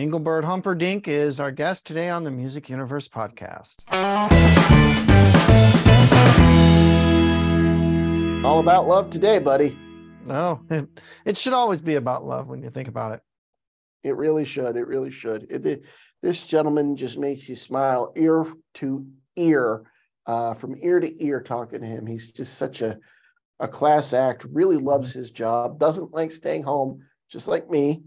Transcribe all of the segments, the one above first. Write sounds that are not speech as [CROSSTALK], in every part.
Engelbert Humperdinck is our guest today on the Music Universe podcast. All about love today, buddy. No, it, it should always be about love when you think about it. It really should. It really should. It, it, this gentleman just makes you smile ear to ear, uh, from ear to ear talking to him. He's just such a, a class act, really loves his job, doesn't like staying home just like me.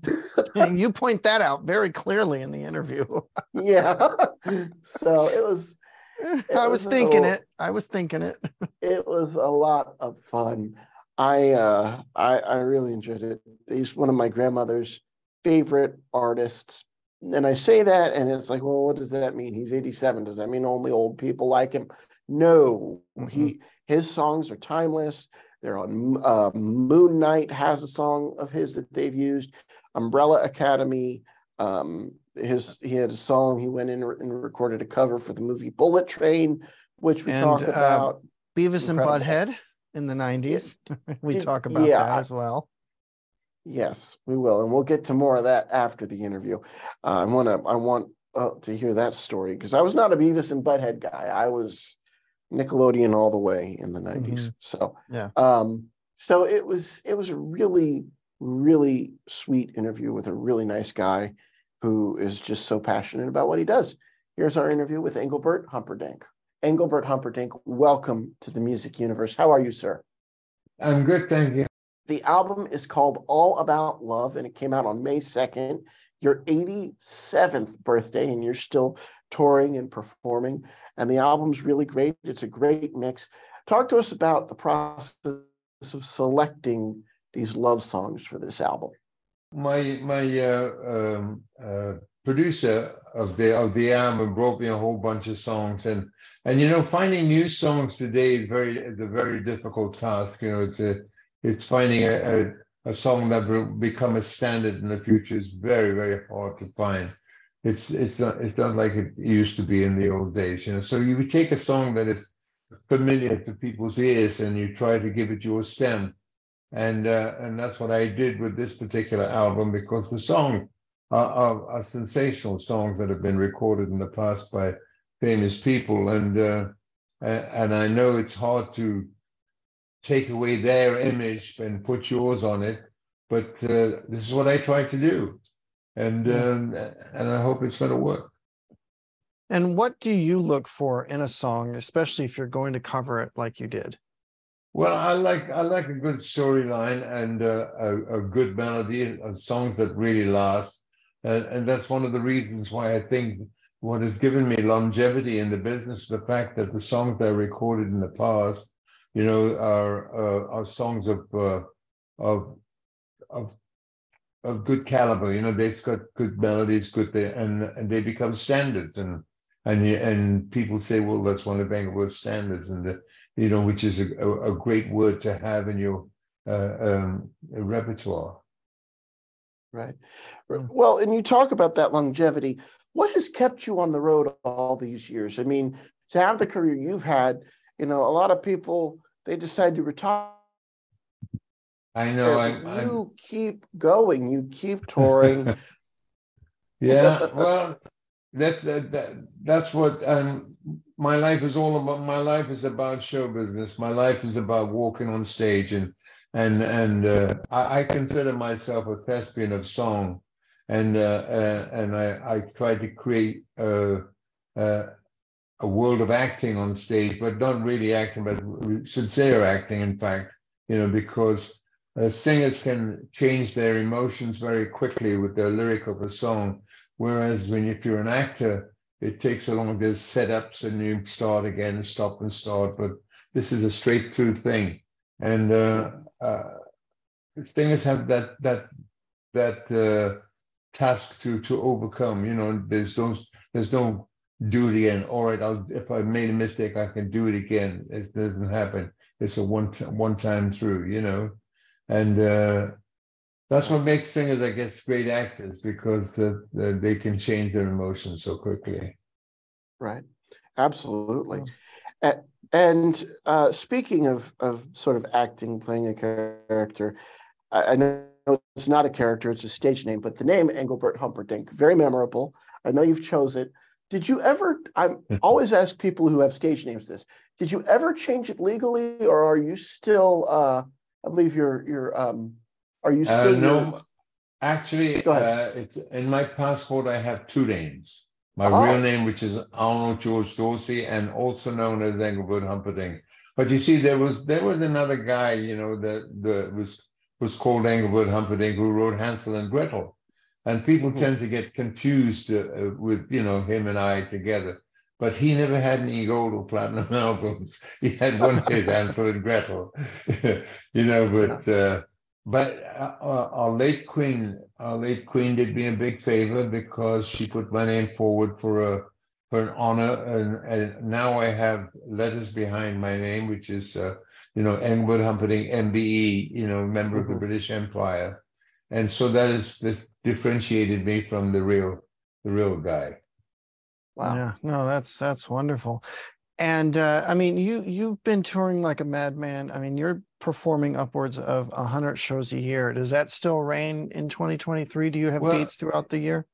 and [LAUGHS] you point that out very clearly in the interview. yeah. [LAUGHS] So it was. It I was, was thinking little, it. I was thinking it. [LAUGHS] it was a lot of fun. I uh I I really enjoyed it. He's one of my grandmother's favorite artists. And I say that and it's like, well, what does that mean? He's 87. Does that mean only old people like him? No. Mm-hmm. He his songs are timeless. They're on uh, Moon Knight has a song of his that they've used. Umbrella Academy. Um, his he had a song. He went in and recorded a cover for the movie Bullet Train, which we and, talk uh, about. Uh, Beavis and Butthead in the '90s. [LAUGHS] we talk about yeah, that as well. Yes, we will, and we'll get to more of that after the interview. Uh, I want to. I want uh, to hear that story because I was not a Beavis and Butthead guy. I was Nickelodeon all the way in the 90s. Mm-hmm. So yeah. Um, so it was it was a really, really sweet interview with a really nice guy who is just so passionate about what he does. Here's our interview with Engelbert Humperdinck. Engelbert Humperdinck, welcome to the music universe. How are you, sir? I'm good, thank you. The album is called All About Love, and it came out on May 2nd, your 87th birthday, and you're still touring and performing and the album's really great. It's a great mix. Talk to us about the process of selecting these love songs for this album. My my uh, um, uh, producer of the of the album brought me a whole bunch of songs, and and you know finding new songs today is very is a very difficult task. You know, it's a it's finding a, a, a song that will become a standard in the future is very very hard to find it's it's not it's not like it used to be in the old days, you know. So you would take a song that is familiar to people's ears and you try to give it your stem, and uh, and that's what I did with this particular album because the songs are, are, are, sensational songs that have been recorded in the past by famous people, and uh, and I know it's hard to take away their image and put yours on it, but uh, this is what I try to do and um, and I hope it's going to work. And what do you look for in a song, especially if you're going to cover it like you did? Well, I like I like a good storyline and uh, a, a, good melody, uh, songs that really last, and, and that's one of the reasons why I think what has given me longevity in the business the fact that the songs that I recorded in the past, you know, are uh, are songs of uh, of of of good caliber. You know, they've got good melodies, good they, and and they become standards, and and and people say, well, that's one of Engelbert's standards, and the, you know, which is a, a, great word to have in your uh, um, repertoire. Right. Well, and you talk about that longevity. What has kept you on the road all these years? I mean, to have the career you've had, you know, a lot of people they decide to retire I know. I, you I'm... keep going. You keep touring. [LAUGHS] yeah. [LAUGHS] Well, that's that, that, that's what um, my life is all about. My life is about show business. My life is about walking on stage and and and uh, I, I, consider myself a thespian of song, and uh, uh, and I, I try to create a, a, a world of acting on stage, but not really acting, but sincere acting. In fact, you know, because uh, singers can change their emotions very quickly with the lyric of a song, whereas when if you're an actor, it takes a long there's setups and you start again and stop and start. But this is a straight through thing, and uh, uh, singers have that that that uh, task to to overcome. You know, there's no there's no it again. All right, I'll, if I made a mistake, I can do it again. It doesn't happen. It's a one one time through. You know and uh, that's what makes singers, I guess, great actors because uh, they can change their emotions so quickly. Right, absolutely. Yeah. And uh, speaking of of sort of acting, playing a character, I, I know it's not a character, it's a stage name, but the name Engelbert Humperdinck, very memorable. I know you've chose it. Did you ever, I [LAUGHS] always ask people who have stage names this, did you ever change it legally or are you still, uh, I believe you're, you're, um, are you Uh, still? your- no, actually, Go ahead. uh, it's in my passport. I have two names. My Oh. real name, which is Arnold George Dorsey, and also known as Engelbert Humperdinck. But you see, there was there was another guy, you know, that that was was called Engelbert Humperdinck who wrote Hansel and Gretel, and people Mhm. tend to get confused uh, uh, with you know him and I together. But he never had any gold or platinum [LAUGHS] albums. He had one hit, [LAUGHS] Hansel and Gretel, [LAUGHS] you know. But uh, but uh, uh, our late queen, our late queen did me a big favor because she put my name forward for a for an honor, and, and now I have letters behind my name, which is uh, you know Engelbert Humperdinck, MBE, you know, member of the Mhm. British Empire, and so that is this differentiated me from the real the real guy. Wow. Yeah, no, that's that's wonderful. And uh, I mean, you you've been touring like a madman. I mean, you're performing upwards of a hundred shows a year. Does that still reign in 2023? Do you have Well, dates throughout the year?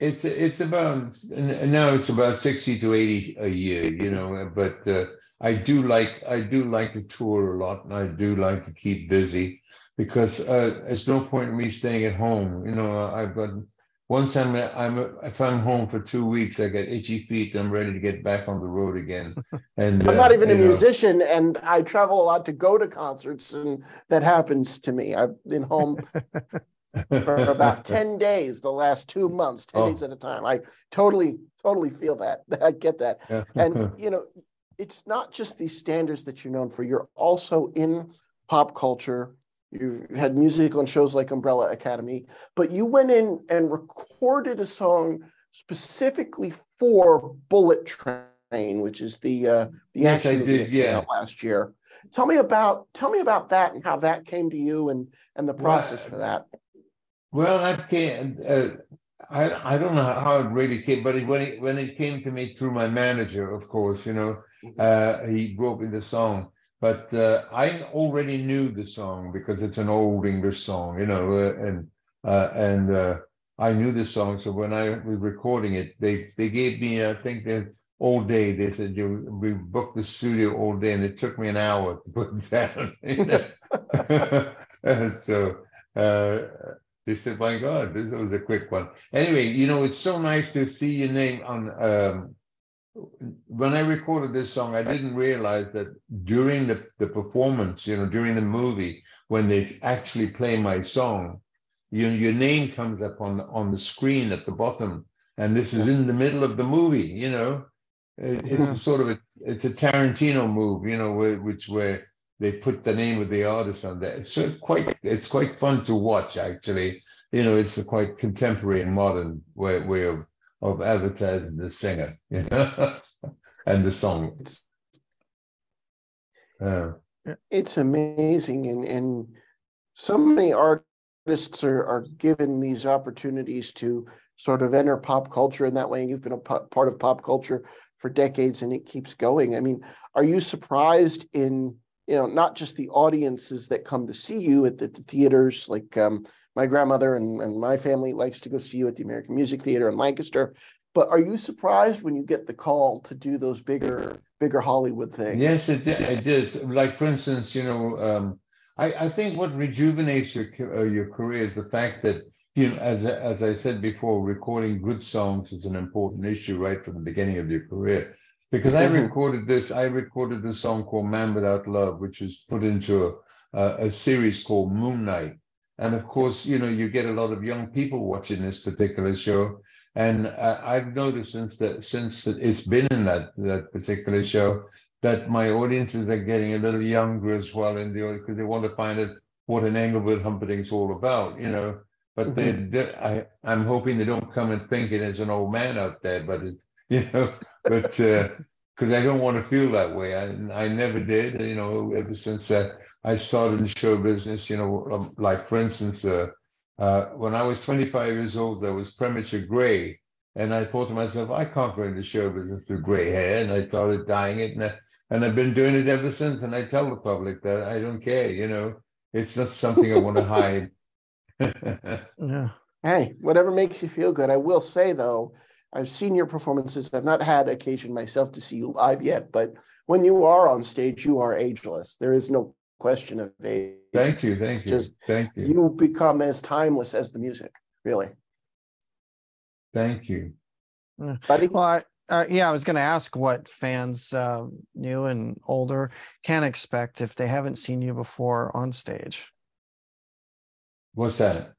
It's it's about n- now it's about sixty to eighty a year, you know. But uh, I do like I do like to tour a lot, and I do like to keep busy because uh, there's no point in me staying at home. You know, I've got once I'm I'm if I'm home for two weeks, I get itchy feet. I'm ready to get back on the road again. [LAUGHS] And I'm not uh, even a know, musician and I travel a lot to go to concerts and that happens to me. I've been home [LAUGHS] for about 10 days the last two months, 10 Oh. days at a time. I totally, totally feel that. [LAUGHS] I get that. Yeah. And, you know, it's not just these standards that you're known for. You're also in pop culture. You've had music on shows like Umbrella Academy, but you went in and recorded a song specifically for Bullet Train, which is the uh, the Yes, action did, yeah. last year. Tell me about tell me about that and how that came to you and and the Well, process for that. Well, that came. Uh, I I don't know how it really came, but it, when it when it came to me through my manager, of course, you know, uh, he wrote me the song. But uh, I already knew the song because it's an old English song, you know, uh, and uh, and uh, I knew the song. So when I was recording it, they they gave me, I think, the all day. They said you we booked the studio all day, and it took me an hour to put it down. [LAUGHS] you know. [LAUGHS] so. Uh, they said, "My God, this was a quick one." Anyway, you know, it's so nice to see your name on. Um, when I recorded this song, I didn't realize that during the, the performance, you know, during the movie, when they actually play my song, you, your name comes up on on the screen at the bottom, and this is in the middle of the movie. You know, It- it's a mm-hmm. sort of a it's a Tarantino move, you know, where, which where they put the name of the artist on there. It's so quite it's quite fun to watch actually. You know, it's a quite contemporary and modern way, way of of advertising the singer, you know, [LAUGHS] and the song. Uh, It's amazing and and so many artists are are given these opportunities to sort of enter pop culture in that way. And you've been a part of pop culture for decades and it keeps going. I mean, are you surprised in you know not just the audiences that come to see you at the, the theaters like um, my grandmother and, and my family likes to go see you at the American Music Theater in Lancaster. But are you surprised when you get the call to do those bigger, bigger Hollywood things? Yes, it did. It did. Like for instance, you know, um, I, I think what rejuvenates your uh, your career is the fact that you know, as as I said before, recording good songs is an important issue right from the beginning of your career. Because I Mhm. recorded this, I recorded this song called "Man Without Love," which was put into a, a, a series called Moon Knight. And of course, you know, you get a lot of young people watching this particular show. And uh, I've noticed since that since it's been in that that particular show that my audiences are getting a little younger as well in the audience because they want to find out what an Engelbert Humperdinck's all about, you know. But they, they, I, I'm hoping they don't come and thinking there's an old man out there, but it's [LAUGHS] you know, but because I don't want to feel that way. I I never did, you know, ever since uh, I started in show business, you know, um, like for instance, uh, uh, when I was 25 years old, there was premature gray. And I thought to myself, I can't go into show business with gray hair. And I started dyeing it. And, I, and I've been doing it ever since. And I tell the public that I don't care, you know, it's not something I want to hide. [LAUGHS] yeah. Hey, whatever makes you feel good. I will say though, I've seen your performances. I've not had occasion myself to see you live yet, but when you are on stage, you are ageless. There is no question of age. Thank you, thank It's you, just thank you, You become as timeless as the music, really. thank you. Buddy, Well, I, uh, yeah, I was going to ask what fans, uh, new and older, can expect if they haven't seen you before on stage. What's that?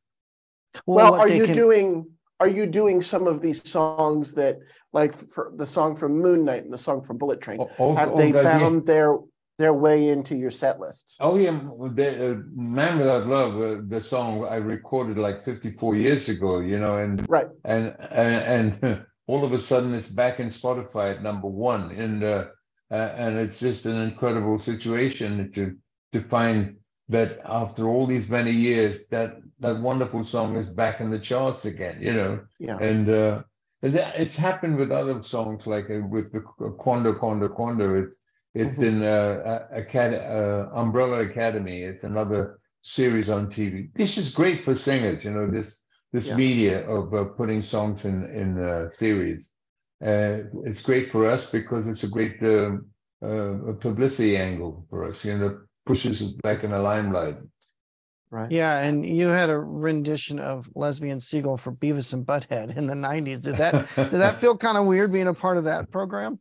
well, what are you can- doing, are you doing some of these songs that, like for the song from Moon Knight and the song from Bullet Train? Oh, oh, Have oh, they God, yeah. found their, their way into your set lists? Oh yeah, the uh, "Man Without Love," uh, the song I recorded like 54 years ago, you know, and Right. and and, and [LAUGHS] all of a sudden it's back in Spotify at number one, and uh, uh, and it's just an incredible situation to to find that after all these many years, that that wonderful song is back in the charts again, you know, Yeah, and uh, it's happened with other songs like uh, with the Quando Quando Quando. It's it's in uh, Acad- uh, Umbrella Academy. It's another series on TV. This is great for singers. You know this this Yeah. media of uh, putting songs in in uh, series. Uh, it's great for us because it's a great um uh, publicity angle for us. You know, pushes us back in the limelight. right. Yeah, and you had a rendition of Lesbian Seagull for Beavis and Butthead in the 90s. Did that [LAUGHS] did that feel kind of weird being a part of that program?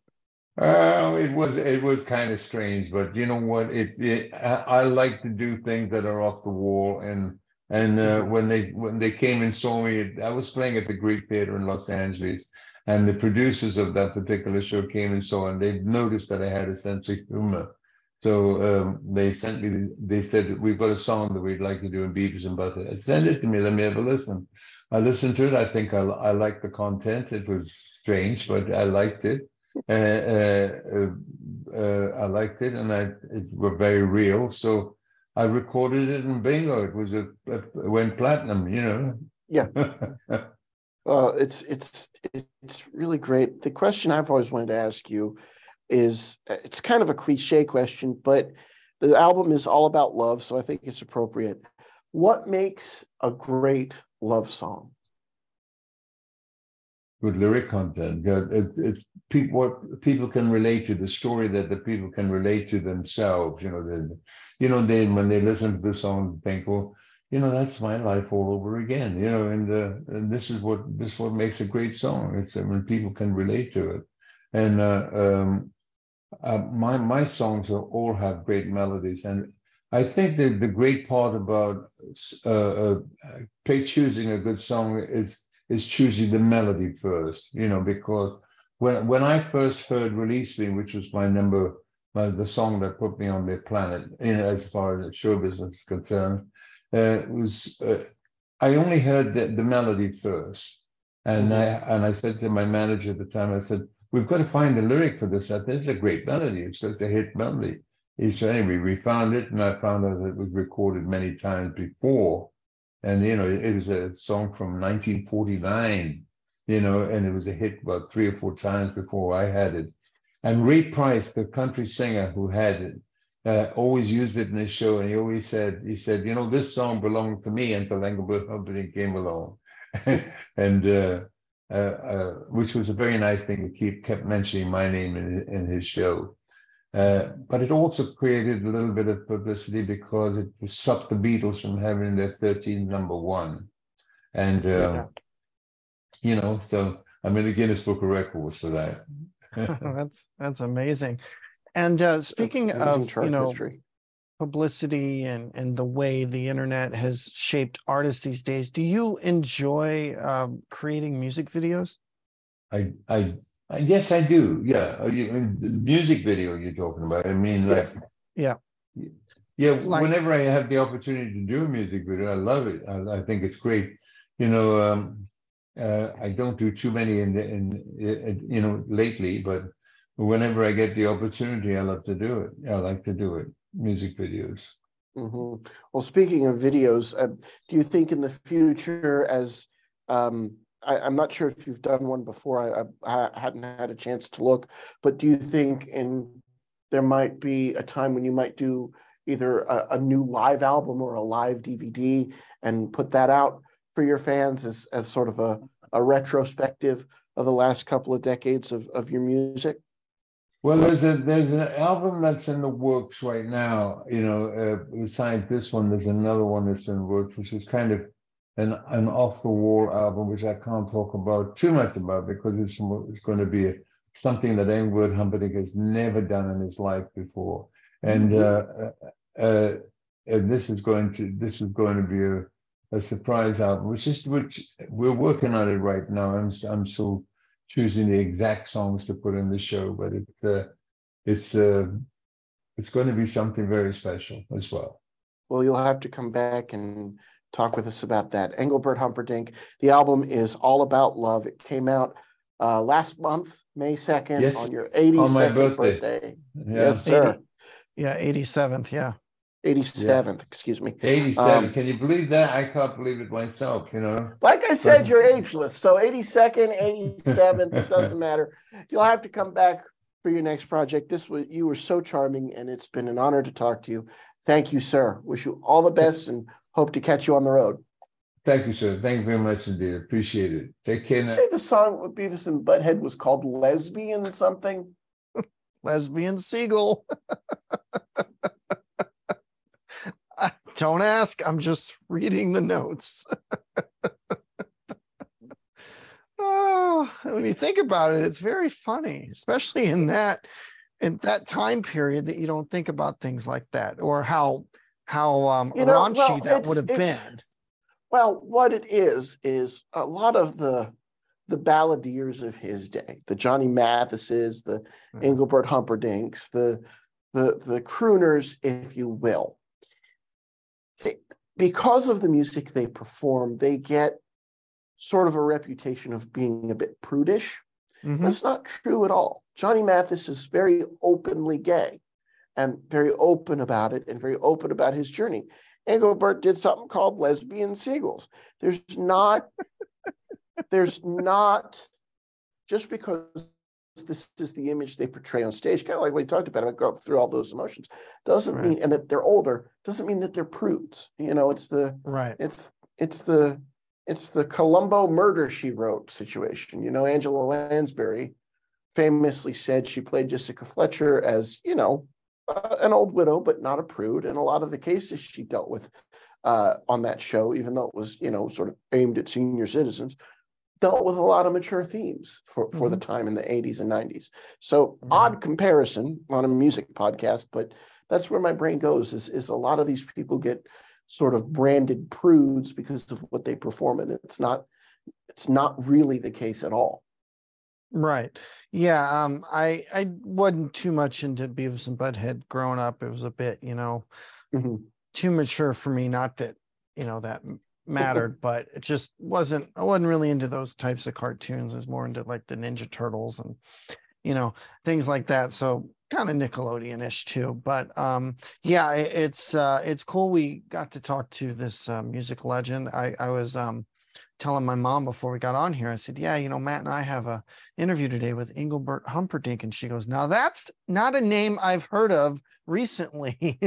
Oh, it was it was kind of strange, but you know what? It, it I, I like to do things that are off the wall, and and uh, when they when they came and saw me, I was playing at the Greek Theater in Los Angeles, and the producers of that particular show came and saw, and they noticed that I had a sense of humor. So um, they sent me. They said we've got a song that we'd like to do in Beavis and Butthead. Send it to me. Let me have a listen. I listened to it. I think I I liked the content. It was strange, but I liked it uh, uh, uh, uh, I liked it and I it were very real. So I recorded it and bingo, it was a, a it went platinum, you know. Yeah. [LAUGHS] Uh, it's it's it's really great. The question I've always wanted to ask you is uh, it's kind of a cliche question, but the album is all about love, so I think it's appropriate. What makes a great love song? With lyric content, it, it, people what people can relate to the story that the people can relate to themselves. You know, the, you know, they when they listen to the song, think, well, you know, that's my life all over again. You know, and uh, and this is what this is what makes a great song. It's uh, when people can relate to it, and uh, um, uh, my my songs are, all have great melodies, and I think that the great part about uh, uh, choosing a good song is is choosing the melody first. You know, because when when I first heard "Release Me," which was my number, my, the song that put me on the planet, you know, as far as show business is concerned, uh, was uh, I only heard the, the melody first, and I and I said to my manager at the time, I said, "We've got to find a lyric for this. This is a great melody. It's just a hit melody." He said, "Anyway, we found it, and I found out that it was recorded many times before, and you know, it was a song from 1949." You know, and it was a hit about three or four times before I had it. And Ray Price, the country singer who had it, uh, always used it in his show, and he always said, he said, you know, this song belonged to me until Engelbert Humperdinck came along, [LAUGHS] and uh, uh, uh, which was a very nice thing to keep kept mentioning my name in, in his show. Uh, but it also created a little bit of publicity because it stopped the Beatles from having their 13th number one, and Yeah. you know, so I'm in the Guinness Book of Records for that. [LAUGHS] that's that's amazing. And uh, speaking of you know history. publicity and and the way the internet has shaped artists these days, do you enjoy um, creating music videos? I, I, I yes, I do. Yeah, Uh, you, uh, the music video you're talking about. I mean, Yeah. like, Yeah. yeah. Like- whenever I have the opportunity to do a music video, I love it. I, I think it's great. You know, um, uh, I don't do too many in the in, in you know lately, but whenever I get the opportunity, I love to do it. I like to do it. Music videos. Mhm. Well, speaking of videos, uh, do you think in the future, as um, I, I'm not sure if you've done one before, I, I, I hadn't had a chance to look, but do you think in there might be a time when you might do either a, a new live album or a live DVD and put that out for your fans as, as sort of a, a retrospective of the last couple of decades of, of your music? Well, there's a there's an album that's in the works right now. You know, uh, besides this one, there's another one that's in works, which is kind of an an off the wall album, which I can't talk about too much about because it's it's going to be a, something that Engelbert Humperdinck has never done in his life before, and mm-hmm. uh, uh, and this is going to this is going to be a a surprise album, which is which we're working on it right now. I'm I'm still choosing the exact songs to put in the show, but it uh, it's uh, it's going to be something very special as well. Well, you'll have to come back and talk with us about that. Engelbert Humperdinck. The album is all about love. It came out uh, last month, May second, yes, on your 82nd birthday. birthday. Yeah. Yes, sir. 80, yeah, 87th. Yeah. 87th, yeah. excuse me. 87. Um, Can you believe that? I can't believe it myself, you know. Like I said, you're ageless. So 82nd, 87th, it doesn't [LAUGHS] matter. You'll have to come back for your next project. This was you were so charming and it's been an honor to talk to you. Thank you, sir. Wish you all the best and hope to catch you on the road. Thank you, sir. Thank you very much indeed. Appreciate it. Take care. Now. Say the song with Beavis and Butthead was called Lesbian something. [LAUGHS] Lesbian Seagull. [LAUGHS] Don't ask. I'm just reading the notes. [LAUGHS] oh, when you think about it, it's very funny, especially in that in that time period that you don't think about things like that or how how um, you know, raunchy well, that would have been. Well, what it is is a lot of the the balladeers of his day, the Johnny Mathises, the mm-hmm. Engelbert Humperdincks, the the the crooners, if you will because of the music they perform, they get sort of a reputation of being a bit prudish. Mm-hmm. That's not true at all. Johnny Mathis is very openly gay and very open about it and very open about his journey. Engelbert did something called lesbian seagulls. There's not, [LAUGHS] there's not, just because this is the image they portray on stage, kind of like we talked about, about go through all those emotions, doesn't right. mean, and that they're older, doesn't mean that they're prudes. You know, it's the right. It's it's the it's the Columbo murder she wrote situation. You know, Angela Lansbury famously said she played Jessica Fletcher as you know an old widow, but not a prude. And a lot of the cases she dealt with uh, on that show, even though it was you know sort of aimed at senior citizens, dealt with a lot of mature themes for, for mm-hmm. the time in the 80s and 90s. So mm-hmm. odd comparison on a music podcast, but that's where my brain goes is, is a lot of these people get sort of branded prudes because of what they perform. And it's not it's not really the case at all. Right. Yeah. Um, I I wasn't too much into Beavis and Butthead growing up. It was a bit, you know, mm-hmm. too mature for me. Not that, you know, that mattered, [LAUGHS] but it just wasn't. I wasn't really into those types of cartoons. I was more into like the Ninja Turtles and you know things like that. So kind of Nickelodeon-ish too. But um, yeah, it, it's uh, it's cool. We got to talk to this uh, music legend. I I was um, telling my mom before we got on here. I said, "Yeah, you know, Matt and I have a interview today with Engelbert Humperdinck," and she goes, "Now that's not a name I've heard of recently."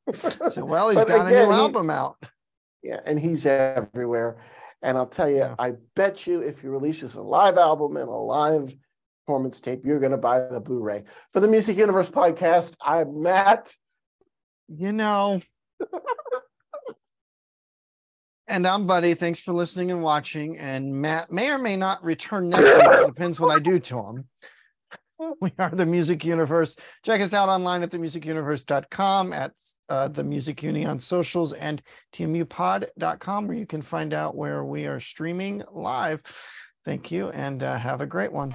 [LAUGHS] so, well, he's got again, a new he, album out. Yeah, and he's everywhere. And I'll tell you, yeah. I bet you if he releases a live album and a live performance tape, you're going to buy the Blu ray. For the Music Universe podcast, I'm Matt. You know. [LAUGHS] and I'm Buddy. Thanks for listening and watching. And Matt may or may not return next week. It depends what I do to him. [LAUGHS] we are the Music Universe. Check us out online at themusicuniverse.com, at uh, the Music Uni on socials, and tmupod.com, where you can find out where we are streaming live. Thank you, and uh, have a great one.